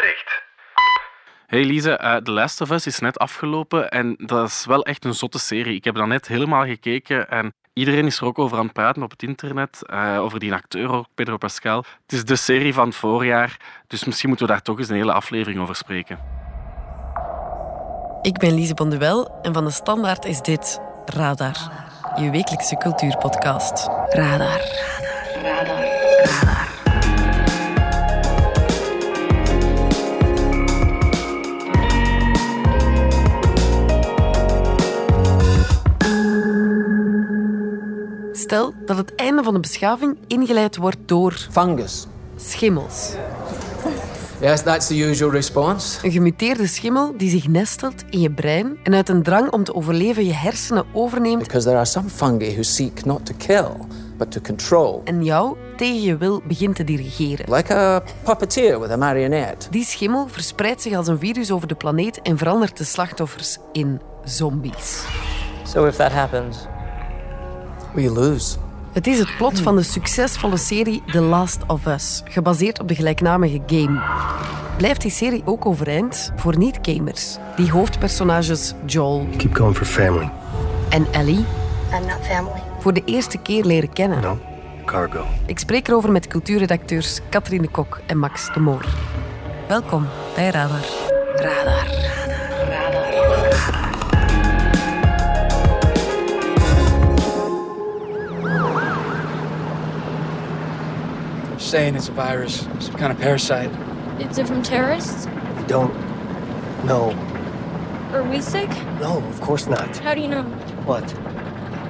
bericht. Hey Lise, uh, The Last of Us is net afgelopen en dat is wel echt een zotte serie. Ik heb dat net helemaal gekeken en iedereen is er ook over aan het praten op het internet. Uh, over die acteur ook, Pedro Pascal. Het is de serie van het voorjaar, dus misschien moeten we daar toch eens een hele aflevering over spreken. Ik ben Lise Bonduel en van de Standaard is dit Radar, je wekelijkse cultuurpodcast. Radar. Stel dat het einde van de beschaving ingeleid wordt door... Fungus. Schimmels. Yes, that's the usual response. Een gemuteerde schimmel die zich nestelt in je brein en uit een drang om te overleven je hersenen overneemt. Because there are some fungi who seek not to kill, but to control. En jou tegen je wil begint te dirigeren. Like a puppeteer with a marionette. Die schimmel verspreidt zich als een virus over de planeet en verandert de slachtoffers in zombies. So if that happens, we lose. Het is het plot van de succesvolle serie The Last of Us, gebaseerd op de gelijknamige game. Blijft die serie ook overeind voor niet-gamers? Die hoofdpersonages Joel Keep going for family. en Ellie I'm not family. voor de eerste keer leren kennen. No, cargo. Ik spreek erover met cultuurredacteurs Katrine Kok en Max de Moor. Welkom bij Radar. Radar. Saying it's a virus, some kind of parasite. Is it from terrorists? We don't know. Are we sick? No, of course not. How do you know? What?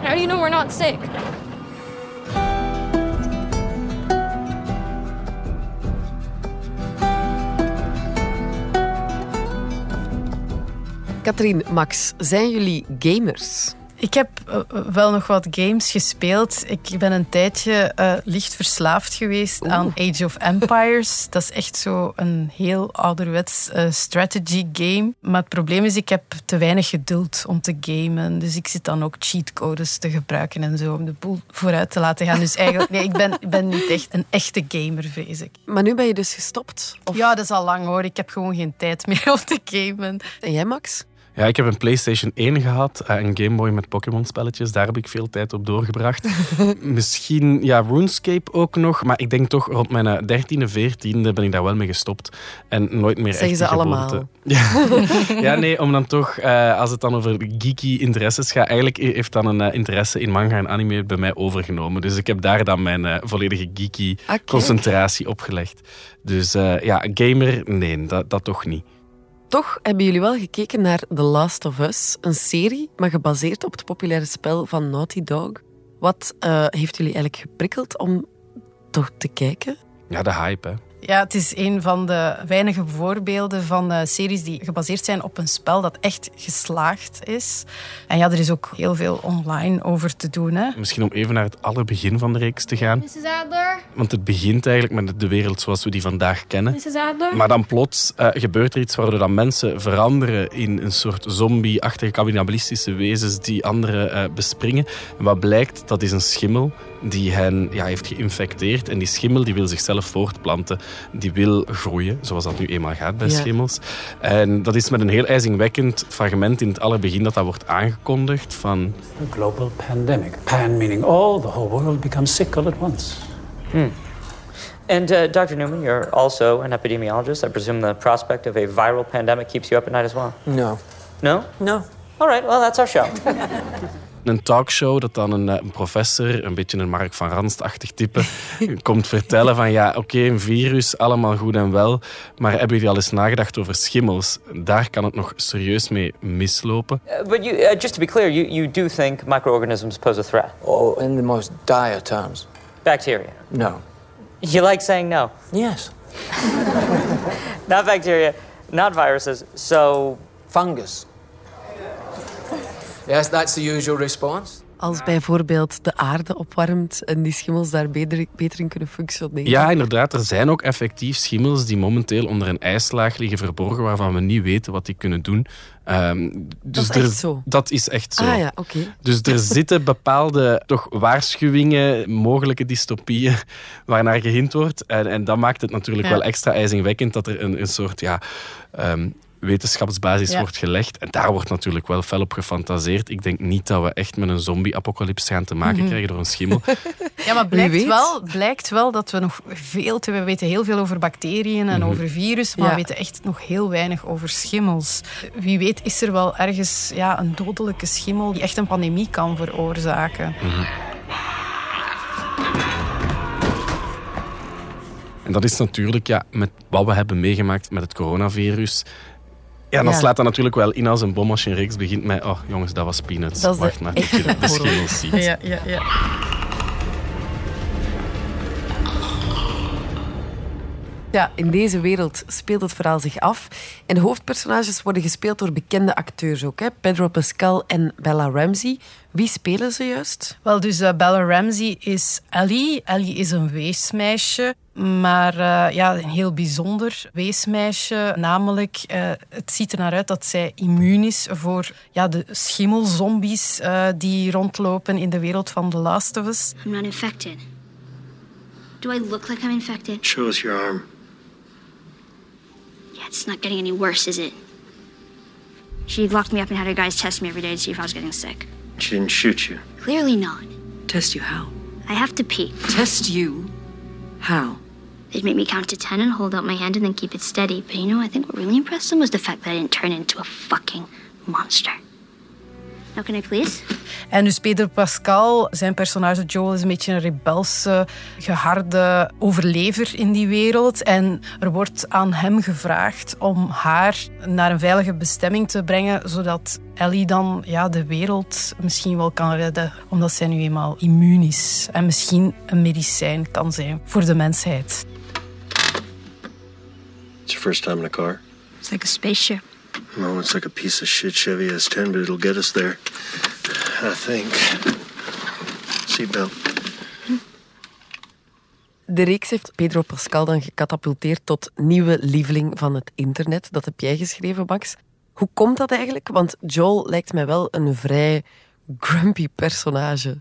How do you know we're not sick? Katrien, Max, zijn jullie gamers? Ik heb uh, wel nog wat games gespeeld. Ik ben een tijdje uh, licht verslaafd geweest Oeh. aan Age of Empires. Dat is echt zo een heel ouderwets uh, strategy game. Maar het probleem is, ik heb te weinig geduld om te gamen. Dus ik zit dan ook cheatcodes te gebruiken en zo om de boel vooruit te laten gaan. Dus eigenlijk, nee, ik ben, ben niet echt een echte gamer, vrees ik. Maar nu ben je dus gestopt? Of? Ja, dat is al lang hoor. Ik heb gewoon geen tijd meer om te gamen. En jij, Max? Ja, ik heb een PlayStation 1 gehad, een Game Boy met Pokémon-spelletjes. Daar heb ik veel tijd op doorgebracht. Misschien, ja, RuneScape ook nog. Maar ik denk toch rond mijn dertiende, veertiende ben ik daar wel mee gestopt. En nooit meer Zeggen echt ze allemaal. Ja. ja, nee, om dan toch, uh, als het dan over geeky interesses gaat, eigenlijk heeft dan een uh, interesse in manga en anime bij mij overgenomen. Dus ik heb daar dan mijn uh, volledige geeky okay. concentratie op gelegd. Dus ja, gamer, nee, dat, dat toch niet. Toch hebben jullie wel gekeken naar The Last of Us, een serie, maar gebaseerd op het populaire spel van Naughty Dog. Wat uh, heeft jullie eigenlijk geprikkeld om toch te kijken? Ja, de hype, hè. Ja, het is een van de weinige voorbeelden van uh, series die gebaseerd zijn op een spel dat echt geslaagd is. En ja, er is ook heel veel online over te doen. Hè. Misschien om even naar het allerbegin van de reeks te gaan. Mrs. Adler? Want het begint eigenlijk met de wereld zoals we die vandaag kennen. Mrs. Adler? Maar dan plots uh, gebeurt er iets waardoor dan mensen veranderen in een soort zombie-achtige cannibalistische wezens die anderen uh, bespringen. En wat blijkt, dat is een schimmel die hen ja, heeft geïnfecteerd. En die schimmel die wil zichzelf voortplanten. Die wil groeien, zoals dat nu eenmaal gaat bij ja. schimmels. En dat is met een heel ijzingwekkend fragment in het allerbegin dat dat wordt aangekondigd van... A global pandemic. Pan meaning all, the whole world becomes sick all at once. Hmm. And uh, Dr. Newman, you're also an epidemiologist. I presume the prospect of a viral pandemic keeps you up at night as well? No. No? No. All right, well, that's our show. een talkshow dat dan een, een, professor, een beetje een Mark van Ranst-achtig type, komt vertellen van ja, oké, okay, een virus, allemaal goed en wel, maar hebben jullie al eens nagedacht over schimmels? Daar kan het nog serieus mee mislopen. Uh, but you, uh, just to be clear, you, you do think microorganisms pose a threat? Oh, in the most dire terms. Bacteria? No. You like saying no? Yes. not bacteria, not viruses, so... Fungus. Yes, that's the usual response. Als bijvoorbeeld de aarde opwarmt en die schimmels daar beter, beter in kunnen functioneren. Ja, inderdaad. Er zijn ook effectief schimmels die momenteel onder een ijslaag liggen verborgen, waarvan we niet weten wat die kunnen doen. Ehm, dus Dat is er- echt zo? Dat is echt zo. Ah ja, oké. Dus er zitten bepaalde toch waarschuwingen, mogelijke dystopieën, waarnaar gehind wordt. En, en dat maakt het natuurlijk Ja. wel extra ijzingwekkend dat er een, een soort ja, ehm, wetenschapsbasis Ja. wordt gelegd. En daar wordt natuurlijk wel fel op gefantaseerd. Ik denk niet dat we echt met een zombie-apocalypse gaan te maken Mhm. krijgen door een schimmel. Ja, maar blijkt wel, blijkt wel dat we nog veel te... We weten heel veel over bacteriën en Mhm. over virus, maar Ja. we weten echt nog heel weinig over schimmels. Wie weet is er wel ergens ja, een dodelijke schimmel die echt een pandemie kan veroorzaken. En dat is natuurlijk ja, met wat we hebben meegemaakt met het coronavirus. Ja, dan Ja. slaat dat natuurlijk wel in als een bom als je een reeks begint met... Oh, jongens, dat was peanuts. Dat Wacht maar, tot je de schimmels ziet. Ja, ja, ja. Ja, in deze wereld speelt het verhaal zich af. En de hoofdpersonages worden gespeeld door bekende acteurs ook. Hè? Pedro Pascal en Bella Ramsey. Wie spelen ze juist? Wel, dus eh, Bella Ramsey is Ellie. Ellie is een weesmeisje, maar eh, ja, een heel bijzonder weesmeisje. Namelijk, eh, het ziet er naar uit dat zij immuun is voor ja, de schimmelzombies eh, die rondlopen in de wereld van The Last of Us. I'm not infected. Do I look like I'm infected? Show us your arm. Yeah, it's not getting any worse, is it? She locked me up and had her guys test me every day to see if I was getting sick. She didn't shoot you. Clearly not. Test you how? I have to pee. Test you how? They'd make me count to ten and hold out my hand and then keep it steady. But you know, I think what really impressed them was the fact that I didn't turn into a fucking monster. Now, can I please? En dus Pedro Pascal, zijn personage Joel, is een beetje een rebelse, geharde overlever in die wereld. En er wordt aan hem gevraagd om haar naar een veilige bestemming te brengen, zodat Ellie dan ja, de wereld misschien wel kan redden, omdat zij nu eenmaal immuun is. En misschien een medicijn kan zijn voor de mensheid. It's your first time in a car? It's like a spaceship. No, it's like a piece of shit Chevy S10, but it'll get us there. I think. Seatbelt. De reeks heeft Pedro Pascal dan gecatapulteerd tot nieuwe lieveling van het internet. Dat heb jij geschreven, Max. Hoe komt dat eigenlijk? Want Joel lijkt mij wel een vrij grumpy personage.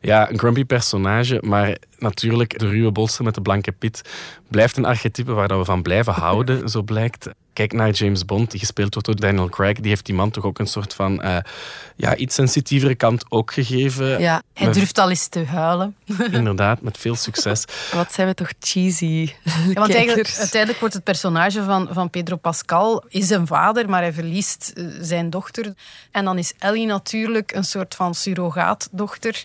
Ja, een grumpy personage, maar natuurlijk de ruwe bolster met de blanke pit blijft een archetype waar dat we van blijven houden, zo blijkt. Kijk naar James Bond, die gespeeld wordt door Daniel Craig. Die heeft die man toch ook een soort van eh, ja, iets sensitievere kant ook gegeven. Ja, Hij Met- durft al eens te huilen. Inderdaad, met veel succes. wat zijn we toch cheesy Ja, want eigenlijk, uiteindelijk wordt het personage van, van Pedro Pascal is een vader, maar hij verliest eh, zijn dochter. En dan is Ellie natuurlijk een soort van surrogaatdochter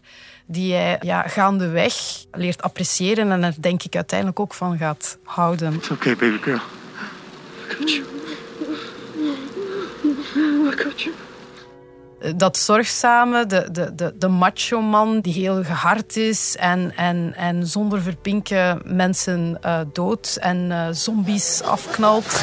die hij ja, gaandeweg leert appreciëren en er denk ik uiteindelijk ook van gaat houden. It's okay, baby girl. I got you. I got you. Dat zorgzame, de, de, de, de macho-man die heel gehard is en, en, en zonder verpinken mensen eh doodt en eh, zombies afknalt.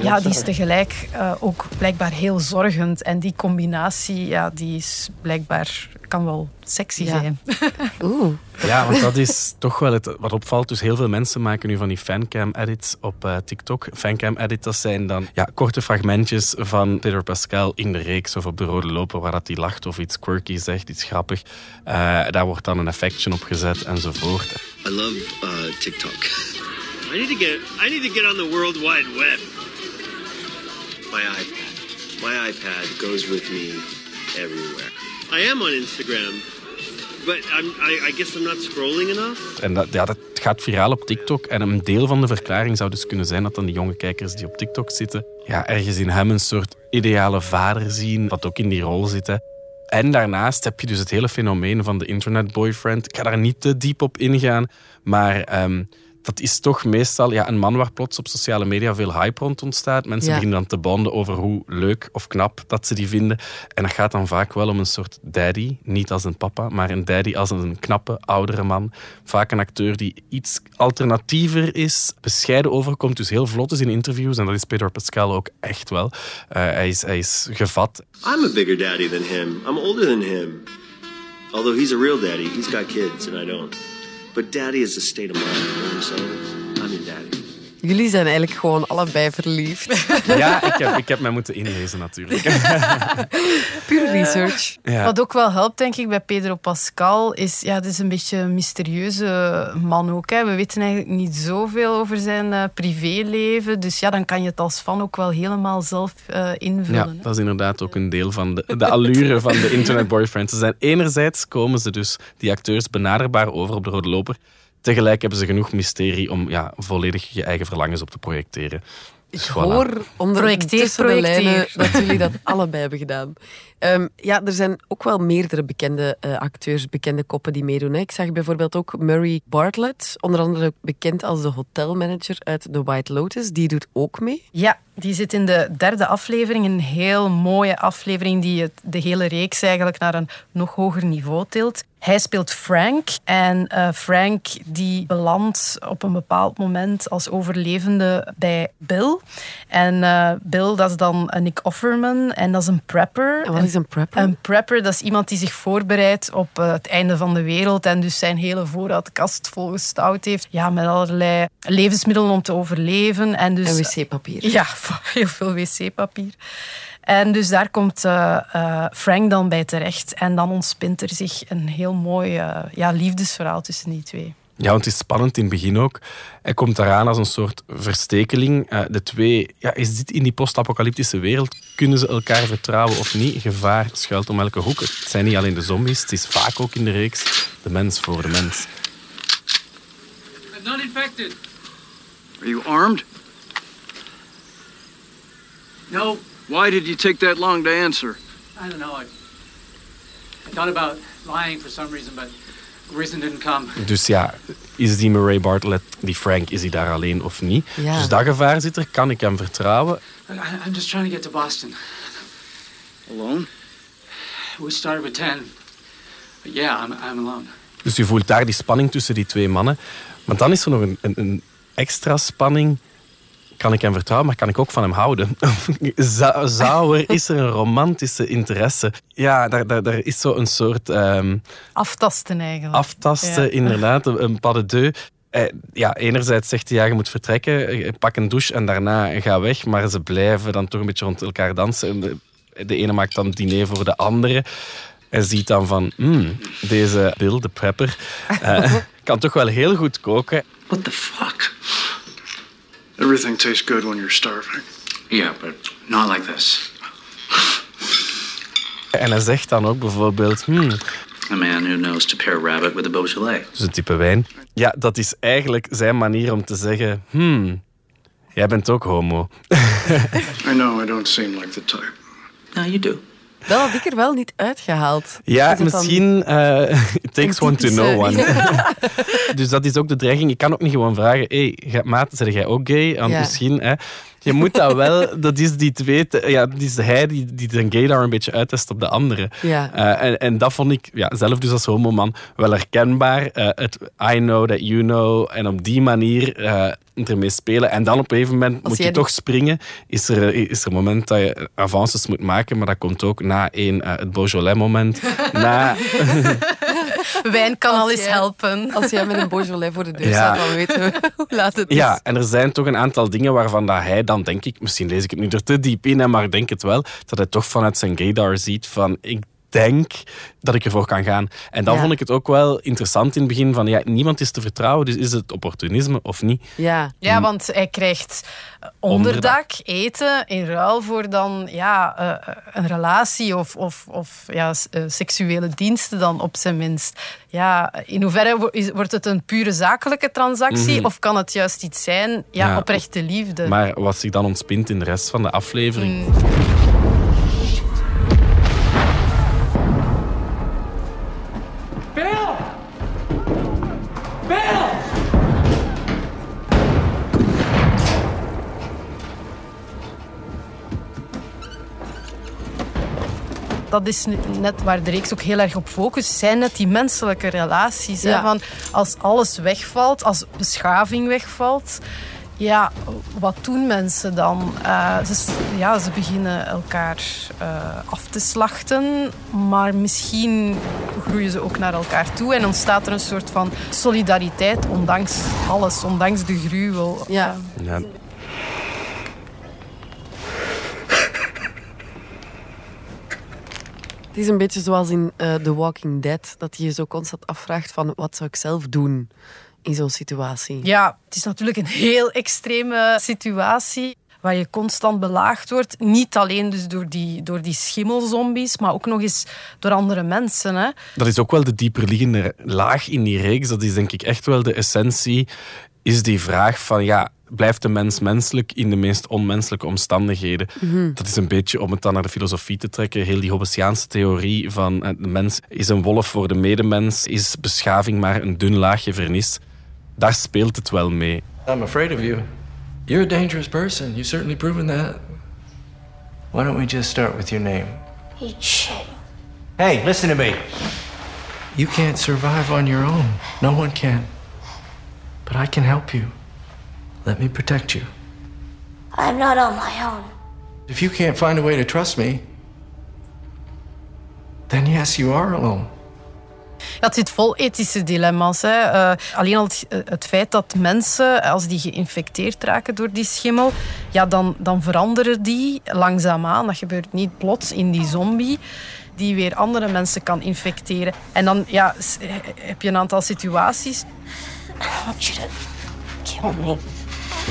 Ja, die is tegelijk eh, ook blijkbaar heel zorgend. En die combinatie, ja, die is blijkbaar, kan wel sexy Ja. zijn. Oeh. Ja, want dat is toch wel het, wat opvalt. Dus heel veel mensen maken nu van die fancam-edits op eh, TikTok. Fancam-edits, dat zijn dan ja, korte fragmentjes van Peter Pascal in de reeks of op de rode loper waar dat hij lacht of iets quirky zegt, iets grappig. Eh, daar wordt dan een effectje op gezet enzovoort. I love uh, TikTok. I need to get I need to get on the World Wide Web. My iPad. My iPad goes with me everywhere. I am on Instagram, but I, guess I'm not scrolling enough. En dat, ja, dat gaat viraal op TikTok. En een deel van de verklaring zou dus kunnen zijn dat dan die jonge kijkers die op TikTok zitten, ja, ergens in hem een soort ideale vader zien, wat ook in die rol zit. En daarnaast heb je dus het hele fenomeen van de internet boyfriend. Ik ga daar niet te diep op ingaan, maar ehm, dat is toch meestal ja, een man waar plots op sociale media veel hype rond ontstaat. Mensen Ja. beginnen dan te bonden over hoe leuk of knap dat ze die vinden. En dat gaat dan vaak wel om een soort daddy. Niet als een papa, maar een daddy als een knappe, oudere man. Vaak een acteur die iets alternatiever is, bescheiden overkomt, dus heel vlot is in interviews. En dat is Pedro Pascal ook echt wel. Eh, hij, is, hij is gevat. I'm a bigger daddy than him. I'm older than him. Although he's a real daddy, he's got kids and I don't. But daddy is a state of mind, you know what I'm saying? Jullie zijn eigenlijk gewoon allebei verliefd. Ja, ik heb, ik heb mij moeten inlezen natuurlijk. Puur research. Ja. Wat ook wel helpt, denk ik, bij Pedro Pascal, is, ja, het is een beetje een mysterieuze man ook. Hè. We weten eigenlijk niet zoveel over zijn eh, privéleven. Dus ja, dan kan je het als fan ook wel helemaal zelf eh, invullen. Ja, hè. dat is inderdaad ook een deel van de, de allure van de internet boyfriends. Ze zijn enerzijds komen ze dus die acteurs benaderbaar over op de rode loper. Tegelijk hebben ze genoeg mysterie om ja, volledig je eigen verlangens op te projecteren. Dus Ik voilà. hoor onder Projecteer, dat jullie dat allebei hebben gedaan. Ehm, ja, er zijn ook wel meerdere bekende eh, acteurs, bekende koppen die meedoen. Hè. Ik zag bijvoorbeeld ook Murray Bartlett, onder andere bekend als de hotelmanager uit The White Lotus. Die doet ook mee. Ja, die zit in de derde aflevering. Een heel mooie aflevering die het, de hele reeks eigenlijk naar een nog hoger niveau tilt. Hij speelt Frank en eh, Frank die belandt op een bepaald moment als overlevende bij Bill. En eh, Bill, dat is dan Nick Offerman en dat is een prepper. En wat is een prepper? Een prepper, dat is iemand die zich voorbereidt op eh, het einde van de wereld en dus zijn hele voorraadkast volgestouwd heeft. Ja, met allerlei levensmiddelen om te overleven. En, dus, En wc-papier. Ja, heel veel wc-papier. En dus daar komt eh, eh, Frank dan bij terecht. En dan ontspint er zich een heel mooi ja, liefdesverhaal tussen die twee. Ja, want het is spannend in het begin ook. Hij komt daaraan als een soort verstekeling. Eh, de twee, ja, is dit in die post-apocalyptische wereld? Kunnen ze elkaar vertrouwen of niet? Gevaar schuilt om elke hoek. Het zijn niet alleen de zombies, het is vaak ook in de reeks de mens voor de mens. I'm not infected. Are you armed? No, Why did you take that long to answer? I don't know. I, I thought about lying for some reason, but reason didn't come. Dus ja, is die Murray Bartlett, die Frank, is hij daar alleen of niet? Ja. Dus dat gevaar zit er. Kan ik hem vertrouwen? I, I'm just trying to get to Boston. Alone? We started with 10. But yeah, I'm, I'm alone. Dus je voelt daar die spanning tussen die twee mannen. Maar dan is er nog een, een, een extra spanning. Kan ik hem vertrouwen, maar kan ik ook van hem houden? zou, zou er, is er een romantische interesse? Ja, daar, daar, daar is zo een soort ehm, Aftasten eigenlijk. aftasten, Ja. inderdaad, een pas de deux. Eh, ja, enerzijds zegt hij, ja, je moet vertrekken, eh, pak een douche en daarna ga weg. Maar ze blijven dan toch een beetje rond elkaar dansen. En De, de ene maakt dan diner voor de andere. En ziet dan van, hmm, deze Bill, de prepper, eh, kan toch wel heel goed koken. What the fuck? Everything tastes good when you're starving. Yeah, but not like this. En hij zegt dan ook bijvoorbeeld, hmm, A man who knows to pair rabbit with a Beaujolais. dus een type wijn. Ja, dat is eigenlijk zijn manier om te zeggen, hmm, jij bent ook homo. I know I don't seem like the type. No, you do. Dat had ik er wel niet uitgehaald. Ja, Is het dan- misschien eh it takes one to know one. dus dat is ook de dreiging. Ik kan ook niet gewoon vragen, hey, maat, zeg jij ook gay? Want Ja. misschien, hè, je moet dat wel, dat is die twee, ja, dat is hij die, die zijn gaydar een beetje uittest op de andere. Ja. Eh, en, en dat vond ik, ja, zelf dus als homoman, wel herkenbaar. Eh, het I know that you know. En op die manier eh ermee spelen. En dan op een gegeven moment moet je toch springen. Is er, is er een moment dat je avances moet maken, maar dat komt ook na één, het Beaujolais-moment. na... Wijn kan al Als eens jij- helpen. Als jij met een Beaujolais voor de deur Ja. staat, dan weten we hoe laat het is. Ja, en er zijn toch een aantal dingen waarvan dat hij dan, denk ik, misschien lees ik het nu er te diep in, maar ik denk het wel, dat hij toch vanuit zijn gaydar ziet van, ik denk dat ik ervoor kan gaan. En dan Ja. vond ik het ook wel interessant in het begin van, ja, niemand is te vertrouwen, dus is het opportunisme of niet? Ja. Ja, want hij krijgt eh, onderdak, eten in ruil voor dan ja, eh, een relatie of, of, of ja, eh, seksuele diensten dan op zijn minst. Ja, in hoeverre wordt het een pure zakelijke transactie Mhm. of kan het juist iets zijn, ja, Ja. oprechte liefde? Maar wat zich dan ontspint in de rest van de aflevering. Mm. Dat is net waar de reeks ook heel erg op focust, zijn net die menselijke relaties. Hè? Van als alles wegvalt, als beschaving wegvalt, ja, wat doen mensen dan? Eh, ze, ja, ze beginnen elkaar eh, af te slachten, maar misschien groeien ze ook naar elkaar toe en ontstaat er een soort van solidariteit, ondanks alles, ondanks de gruwel. Ja. Ja. Het is een beetje zoals in eh, The Walking Dead, dat je je zo constant afvraagt van wat zou ik zelf doen in zo'n situatie. Ja, het is natuurlijk een heel extreme situatie waar je constant belaagd wordt. Niet alleen dus door die, door die schimmelzombies, maar ook nog eens door andere mensen. Hè. Dat is ook wel de dieperliggende laag in die reeks. Dat is denk ik echt wel de essentie. Is die vraag van ja, blijft de mens menselijk in de meest onmenselijke omstandigheden? Mhm. Dat is een beetje om het dan naar de filosofie te trekken. Heel die Hobbesiaanse theorie van eh, de mens is een wolf voor de medemens, is beschaving maar een dun laagje vernis. Daar speelt het wel mee. I'm afraid of you. You're a dangerous person. You've certainly proven that. Why don't we just start with your name? Hey, listen to me. You can't survive on your own. No one can. But I can help you. Let me protect you. I'm not on my own. If you can't find a way to trust me, then yes, you are alone. Ja, het zit vol ethische dilemma's. Hè. Eh, alleen al het, het feit dat mensen, als die geïnfecteerd raken door die schimmel, ja, dan, dan veranderen die langzaamaan. Dat gebeurt niet plots in die zombie die weer andere mensen kan infecteren. En dan ja, s- heb je een aantal situaties. I want you to kill me.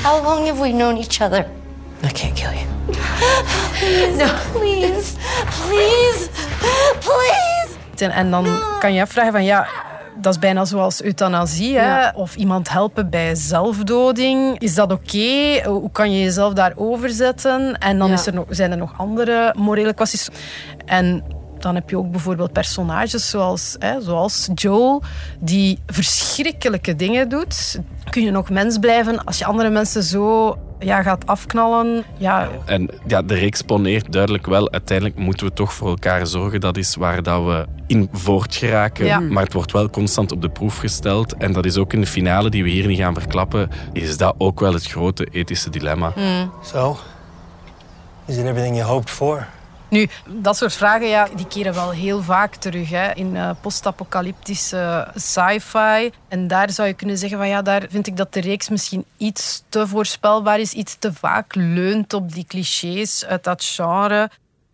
How long have we known each other? I can't kill you. No, please, please, please. En, en dan kan je afvragen van ja, dat is bijna zoals euthanasie. Hè? Ja. Of iemand helpen bij zelfdoding. Is dat oké? Hoe kan je jezelf daarover zetten? En dan Ja. is er nog, zijn er nog andere morele kwesties. En dan heb je ook bijvoorbeeld personages zoals, hè, zoals Joel, die verschrikkelijke dingen doet. Kun je nog mens blijven als je andere mensen zo ja, gaat afknallen? Ja, En ja, de reeks poneert duidelijk wel, uiteindelijk moeten we toch voor elkaar zorgen. Dat is waar dat we in voortgeraken. Ja. Maar het wordt wel constant op de proef gesteld. En dat is ook in de finale, die we hier niet gaan verklappen, is dat ook wel het grote ethische dilemma. So, is it everything you hoped for? Nu, dat soort vragen ja, die keren wel heel vaak terug hè, in eh, post-apocalyptische sci-fi. En daar zou je kunnen zeggen van ja, daar vind ik dat de reeks misschien iets te voorspelbaar is, iets te vaak leunt op die clichés uit dat genre.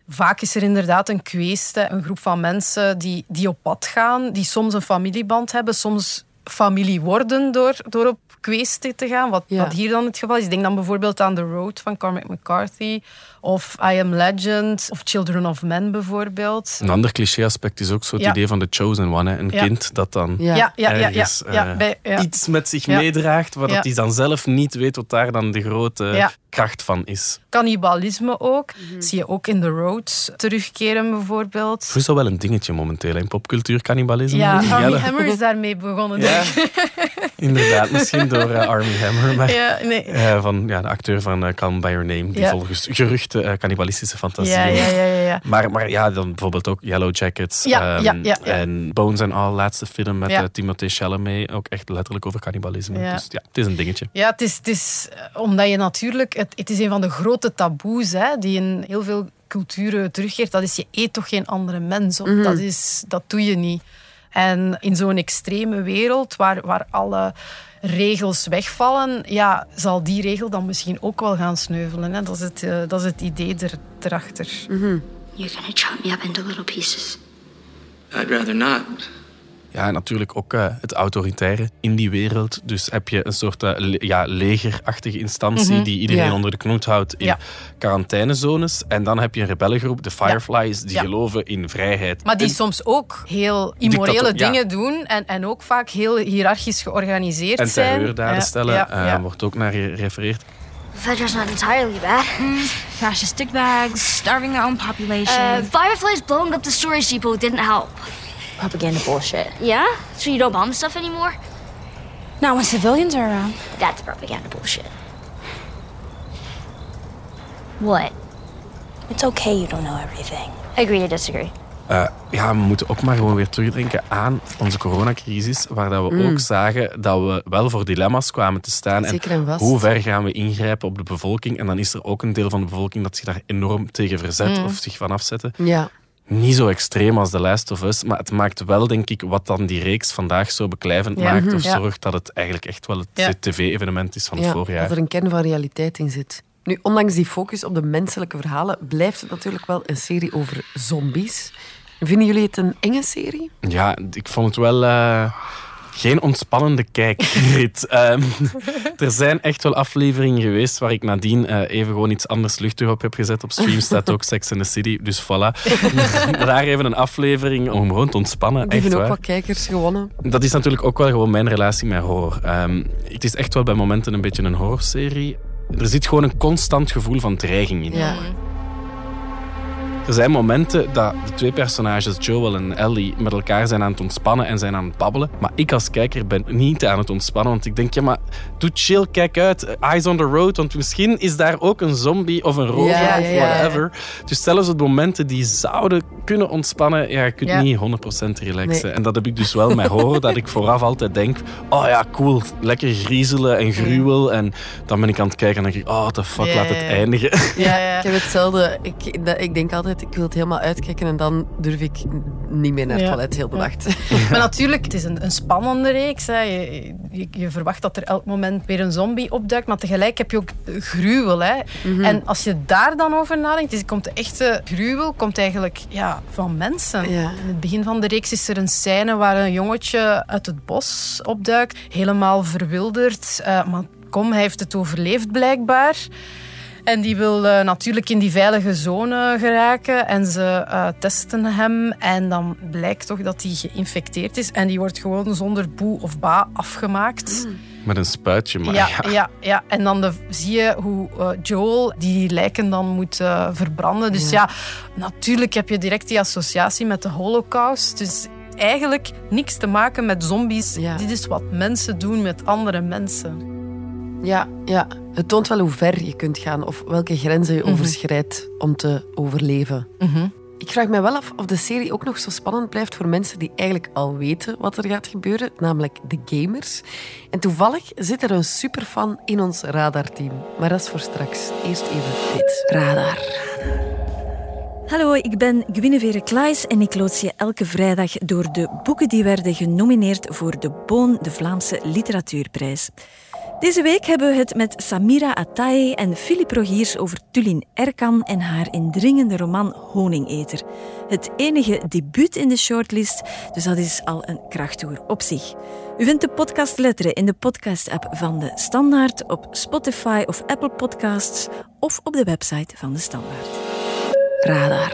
Vaak is er inderdaad een kweeste, een groep van mensen die, die op pad gaan, die soms een familieband hebben, soms familie worden door, door op kweeste te gaan, wat, Ja. wat hier dan het geval is. Ik denk dan bijvoorbeeld aan The Road van Cormac McCarthy, of I Am Legend, of Children of Men bijvoorbeeld. Een ander cliché-aspect is ook zo het Ja. idee van de chosen one. Hè. Een Ja. kind dat dan Ja. Ja, ja, ja, ja, ergens ja, eh, bij- ja. iets met zich Ja. meedraagt, waar Ja. dat hij dan zelf niet weet wat daar dan de grote Ja. Kracht van is. Cannibalisme ook. Mhm. Zie je ook in The Road terugkeren bijvoorbeeld. Het is wel een dingetje momenteel in popcultuur, cannibalisme. Ja, Armie Jelle. Hammer is daarmee begonnen. Ja. denk ik. Inderdaad, misschien door eh, Armie Hammer. Maar, Ja, nee. eh, van ja, de acteur van Call Me By Your Name, die Ja. volgens geruchten eh, cannibalistische fantasieën Ja, ja, ja, ja, ja. Maar, maar ja, dan bijvoorbeeld ook Yellow Jackets. Ja, ehm, ja, ja, ja. En Bones and All, laatste film met Ja. Timothée Chalamet. Ook echt letterlijk over cannibalisme. Ja. Dus ja, het is een dingetje. Ja, het is, het is omdat je natuurlijk... Het, het is een van de grote taboes hè, die in heel veel culturen terugkeert. Dat is, je eet toch geen andere mens op. Mhm. dat, is, dat doe je niet. En in zo'n extreme wereld, waar, waar alle regels wegvallen, ja, zal die regel dan misschien ook wel gaan sneuvelen. Hè? Dat, is het, eh, dat is het idee er, erachter. You're gonna chop me up into little pieces. I'd rather not. Ja, en natuurlijk ook eh, het autoritaire in die wereld. Dus heb je een soort eh, le- ja, legerachtige instantie Mhm. die iedereen Ja. onder de knoet houdt in Ja. quarantainezones. En dan heb je een rebellengroep, de Fireflies, die Ja. geloven in vrijheid. Maar die En- soms ook heel immorele dingen doen en, en ook vaak heel hiërarchisch georganiseerd en zijn. terreurdaden Ja, stellen, ja, eh, ja. wordt ook naar gerefereerd. Fedra's not entirely bad. Fascist stickbags, starving their own population. Uh, Fireflies blowing up the storage depot didn't help. Propaganda bullshit. Yeah? So you don't bomb stuff anymore? Not when civilians are around. That's propaganda bullshit. What? It's okay you don't know everything. Agree to disagree. Eh, ja, we moeten ook maar gewoon weer terugdenken aan onze coronacrisis, waar dat we Mm. ook zagen dat we wel voor dilemma's kwamen te staan. Zeker en vast. hoe ver gaan we ingrijpen op de bevolking? En dan is er ook een deel van de bevolking dat zich daar enorm tegen verzet Mm. of zich van afzetten. Ja. Niet zo extreem als The Last of Us, maar het maakt wel, denk ik, wat dan die reeks vandaag zo beklijvend Ja. maakt, Mhm. of Ja. zorgt dat het eigenlijk echt wel het Ja. tv-evenement is van het ja, voorjaar. dat er een kern van realiteit in zit. Nu, ondanks die focus op de menselijke verhalen, blijft het natuurlijk wel een serie over zombies. Vinden jullie het een enge serie? Ja, ik vond het wel eh, geen ontspannende kijkrit. Ehm, er zijn echt wel afleveringen geweest waar ik nadien eh, even gewoon iets anders luchtig op heb gezet. Op stream staat ook Sex in the City, dus voilà. Daar even een aflevering om gewoon te ontspannen. Die echt hebben ook waar. wat kijkers gewonnen. Dat is natuurlijk ook wel gewoon mijn relatie met horror. Ehm, het is echt wel bij momenten een beetje een horrorserie. Er zit gewoon een constant gevoel van dreiging in. Ja. Er zijn momenten dat de twee personages, Joel en Ellie, met elkaar zijn aan het ontspannen en zijn aan het babbelen. Maar ik als kijker ben niet aan het ontspannen, want ik denk, ja, maar doe chill, kijk uit, eyes on the road, want misschien is daar ook een zombie of een rover Ja, of ja. whatever. Dus zelfs op momenten die zouden kunnen ontspannen, ja, je kunt Ja. niet 100% relaxen. Nee. En dat heb ik dus wel met horror, dat ik vooraf altijd denk, oh ja, cool, lekker griezelen en gruwel. En dan ben ik aan het kijken en denk ik, oh, the fuck, laat het eindigen. Ja, ik heb hetzelfde. Ik, ik denk altijd, ik wil het helemaal uitkijken en dan durf ik niet meer naar het Ja. toilet heel de Ja. nacht. Maar natuurlijk, het is een, een spannende reeks. Hè. Je, je, je verwacht dat er elk moment weer een zombie opduikt, maar tegelijk heb je ook gruwel. Hè. Mhm. En als je daar dan over nadenkt, is, komt de echte gruwel komt eigenlijk ja, van mensen. In het begin van de reeks is er een scène waar een jongetje uit het bos opduikt, helemaal verwilderd. Eh, maar kom, hij heeft het overleefd blijkbaar. En die wil eh, natuurlijk in die veilige zone geraken. En ze eh, testen hem. En dan blijkt toch dat hij geïnfecteerd is. En die wordt gewoon zonder boe of ba afgemaakt. Met een spuitje, maar Ja, ja. ja, ja. En dan de, zie je hoe eh, Joel die lijken dan moet verbranden. Dus ja. natuurlijk heb je direct die associatie met de holocaust. Dus eigenlijk niks te maken met zombies. Dit is wat mensen doen met andere mensen. Ja, ja, het toont wel hoe ver je kunt gaan of welke grenzen je Mhm. overschrijdt om te overleven. Ik vraag me wel af of de serie ook nog zo spannend blijft voor mensen die eigenlijk al weten wat er gaat gebeuren, namelijk de gamers. En toevallig zit er een superfan in ons radarteam. Maar dat is voor straks. Eerst even dit. Radar. Hallo, ik ben Guinevere Klaes en ik loods je elke vrijdag door de boeken die werden genomineerd voor de Boon, de Vlaamse Literatuurprijs. Deze week hebben we het met Samira Ataye en Philippe Rogiers over Tulin Erkan en haar indringende roman Honingeter. Het enige debuut in de shortlist, dus dat is al een krachttoer op zich. U vindt de podcast Letteren in de podcast-app van de Standaard, op Spotify of Apple Podcasts of op de website van de Standaard. Radar.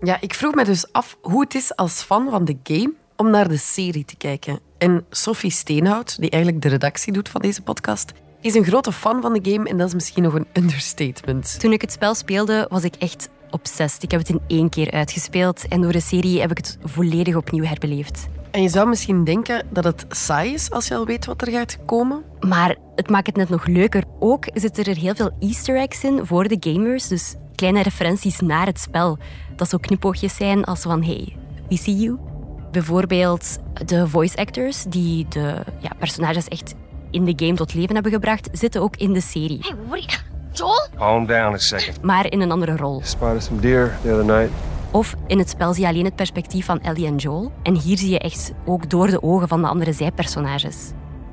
Ja, ik vroeg me dus af hoe het is als fan van de game om naar de serie te kijken. En Sophie Steenhout, die eigenlijk de redactie doet van deze podcast, is een grote fan van de game en dat is misschien nog een understatement. Toen ik het spel speelde, was ik echt obsessed. Ik heb het in één keer uitgespeeld en door de serie heb ik het volledig opnieuw herbeleefd. En je zou misschien denken dat het saai is als je al weet wat er gaat komen. Maar het maakt het net nog leuker. Ook zitten er heel veel easter eggs in voor de gamers, dus kleine referenties naar het spel. Dat zo knipoogjes zijn als van hey, we see you. Bijvoorbeeld de voice actors die de ja, personages echt in de game tot leven hebben gebracht, zitten ook in de serie. Hey, what are you... Joel? Calm down a second. Maar in een andere rol. Spotted some deer the other night. Of in het spel zie je alleen het perspectief van Ellie en Joel. En hier zie je echt ook door de ogen van de andere zijpersonages.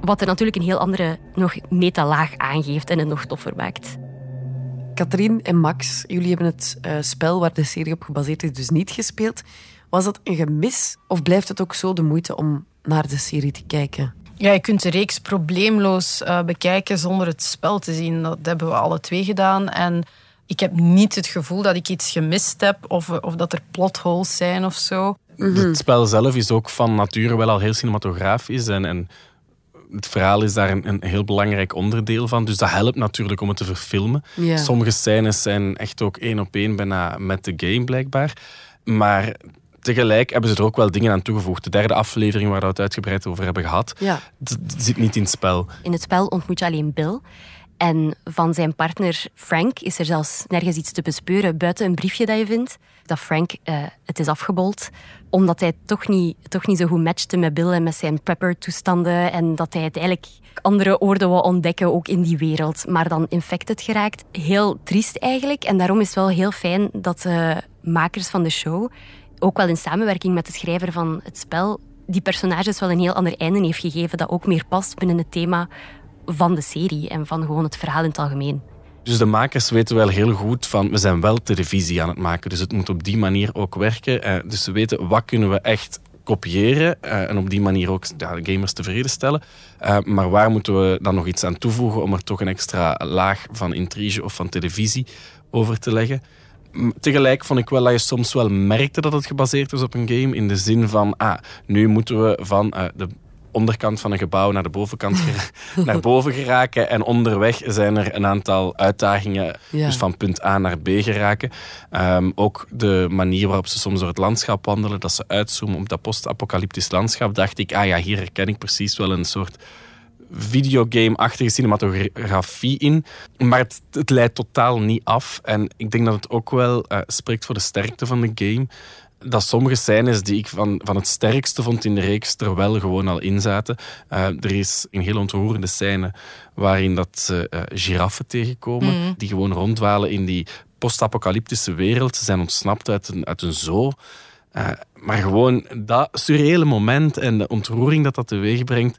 Wat er natuurlijk een heel andere, nog meta-laag aangeeft en het nog toffer maakt. Katrien en Max, jullie hebben het eh, spel waar de serie op gebaseerd is dus niet gespeeld. Was dat een gemis of blijft het ook zo de moeite om naar de serie te kijken? Ja, je kunt de reeks probleemloos eh, bekijken zonder het spel te zien. Dat hebben we alle twee gedaan. En ik heb niet het gevoel dat ik iets gemist heb of, of dat er plotholes zijn of zo. Het spel zelf is ook van nature wel al heel cinematografisch. En, en het verhaal is daar een, een heel belangrijk onderdeel van. Dus dat helpt natuurlijk om het te verfilmen. Ja. Sommige scènes zijn echt ook één op één bijna met de game blijkbaar. Maar tegelijk hebben ze er ook wel dingen aan toegevoegd. De derde aflevering waar we het uitgebreid over hebben gehad, Ja. zit niet in het spel. In het spel ontmoet je alleen Bill. En van zijn partner Frank is er zelfs nergens iets te bespeuren buiten een briefje dat je vindt. Dat Frank uh, het is afgebold. Omdat hij toch niet, toch niet zo goed matchte met Bill en met zijn prepper-toestanden. En dat hij uiteindelijk andere oorden wou ontdekken, ook in die wereld. Maar dan infected geraakt. Heel triest eigenlijk. En daarom is het wel heel fijn dat de makers van de show, ook wel in samenwerking met de schrijver van het spel, die personages wel een heel ander einde heeft gegeven dat ook meer past binnen het thema van de serie en van gewoon het verhaal in het algemeen. Dus de makers weten wel heel goed van, we zijn wel televisie aan het maken, dus het moet op die manier ook werken. Eh, dus ze weten wat kunnen we echt kopiëren uh, en op die manier ook de gamers tevreden stellen. Uh, maar waar moeten we dan nog iets aan toevoegen om er toch een extra laag van intrige of van televisie over te leggen? Tegelijk vond ik wel dat je soms wel merkte dat het gebaseerd is op een game. In de zin van, ah, nu moeten we van uh, de onderkant van een gebouw naar de bovenkant naar boven geraken. En onderweg zijn er een aantal uitdagingen, dus van punt A naar B geraken. Um, ook de manier waarop ze soms door het landschap wandelen, dat ze uitzoomen op dat post-apocalyptisch landschap, dacht ik, ah ja, hier herken ik precies wel een soort videogame-achtige cinematografie in. Maar het, het, leidt totaal niet af. En ik denk dat het ook wel uh, spreekt voor de sterkte van de game dat sommige scènes die ik van, van het sterkste vond in de reeks er wel gewoon al in zaten. Uh, er is een heel ontroerende scène waarin dat ze uh, giraffen tegenkomen, mm. die gewoon ronddwalen in die post-apocalyptische wereld. Ze zijn ontsnapt uit een, uit een zoo. Maar gewoon dat surreële moment en de ontroering dat dat teweeg brengt,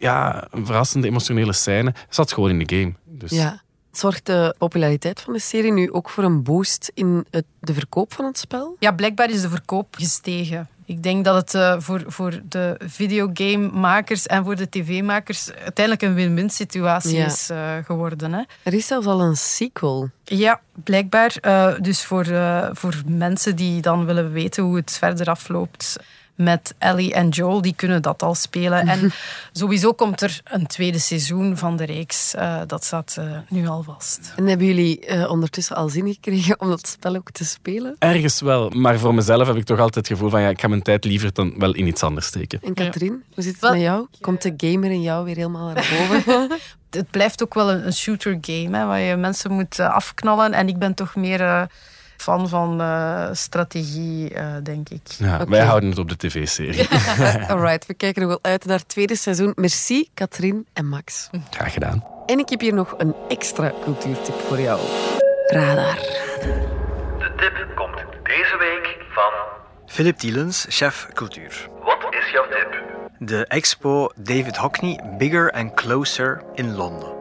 ja, een verrassende emotionele scène, zat gewoon in de game. Dus. Ja. Zorgt de populariteit van de serie nu ook voor een boost in het, de verkoop van het spel? Ja, blijkbaar is de verkoop gestegen. Ik denk dat het uh, voor, voor de videogamemakers en voor de tv-makers uiteindelijk een win-win situatie ja. is uh, geworden. Hè. Er is zelfs al een sequel. Ja, blijkbaar. Uh, dus voor, voor mensen die dan willen weten hoe het verder afloopt met Ellie en Joel, die kunnen dat al spelen. En sowieso komt er een tweede seizoen van de reeks. Uh, dat staat uh, nu al vast. En hebben jullie uh, ondertussen al zin gekregen om dat spel ook te spelen? Ergens wel, maar voor mezelf heb ik toch altijd het gevoel van ja, ik ga mijn tijd liever dan wel in iets anders steken. En Katrien, ja. hoe zit het met jou? Komt de gamer in jou weer helemaal naar boven? het blijft ook wel een, een shooter game, hè, waar je mensen moet afknallen. En ik ben toch meer fan van uh, strategie, uh, denk ik. Ja, okay. Wij houden het op de tv-serie. Alright, we kijken er wel uit naar het tweede seizoen. Merci, Katrien en Max. Graag gedaan. En ik heb hier nog een extra cultuurtip voor jou. Radar. De tip komt deze week van... Philip Dielens, chef cultuur. Wat is jouw tip? De expo David Hockney Bigger and Closer in Londen.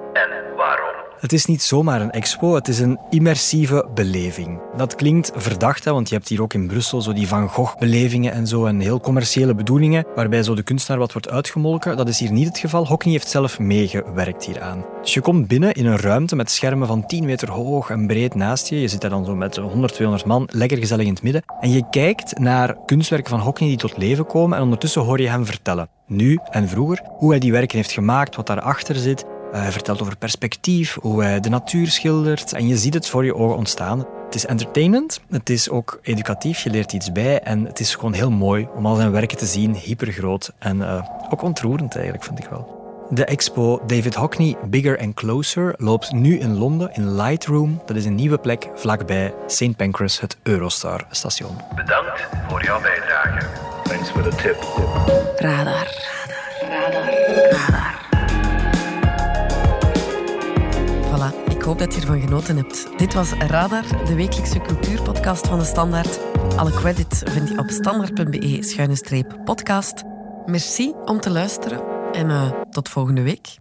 Het is niet zomaar een expo, het is een immersieve beleving. Dat klinkt verdacht, hè, want je hebt hier ook in Brussel zo die Van Gogh-belevingen en zo, en heel commerciële bedoelingen, waarbij zo de kunstenaar wat wordt uitgemolken. Dat is hier niet het geval. Hockney heeft zelf meegewerkt hieraan. Dus je komt binnen in een ruimte met schermen van 10 meter hoog en breed naast je. Je zit daar dan zo met 100, 200 man, lekker gezellig in het midden. En je kijkt naar kunstwerken van Hockney die tot leven komen en ondertussen hoor je hem vertellen. Nu en vroeger, hoe hij die werken heeft gemaakt, wat daarachter zit, hij vertelt over perspectief, hoe hij de natuur schildert. En je ziet het voor je ogen ontstaan. Het is entertainend, het is ook educatief, je leert iets bij. En het is gewoon heel mooi om al zijn werken te zien, hypergroot. En uh, ook ontroerend eigenlijk, vind ik wel. De expo David Hockney Bigger and Closer loopt nu in Londen in Lightroom. Dat is een nieuwe plek vlakbij St. Pancras, het Eurostar-station. Bedankt voor jouw bijdrage. Thanks for the tip. Radar. Radar. Radar. Radar. Hoop dat je ervan genoten hebt. Dit was Radar, de wekelijkse cultuurpodcast van de Standaard. Alle credits vind je op standaard.be-podcast. Merci om te luisteren en uh, tot volgende week.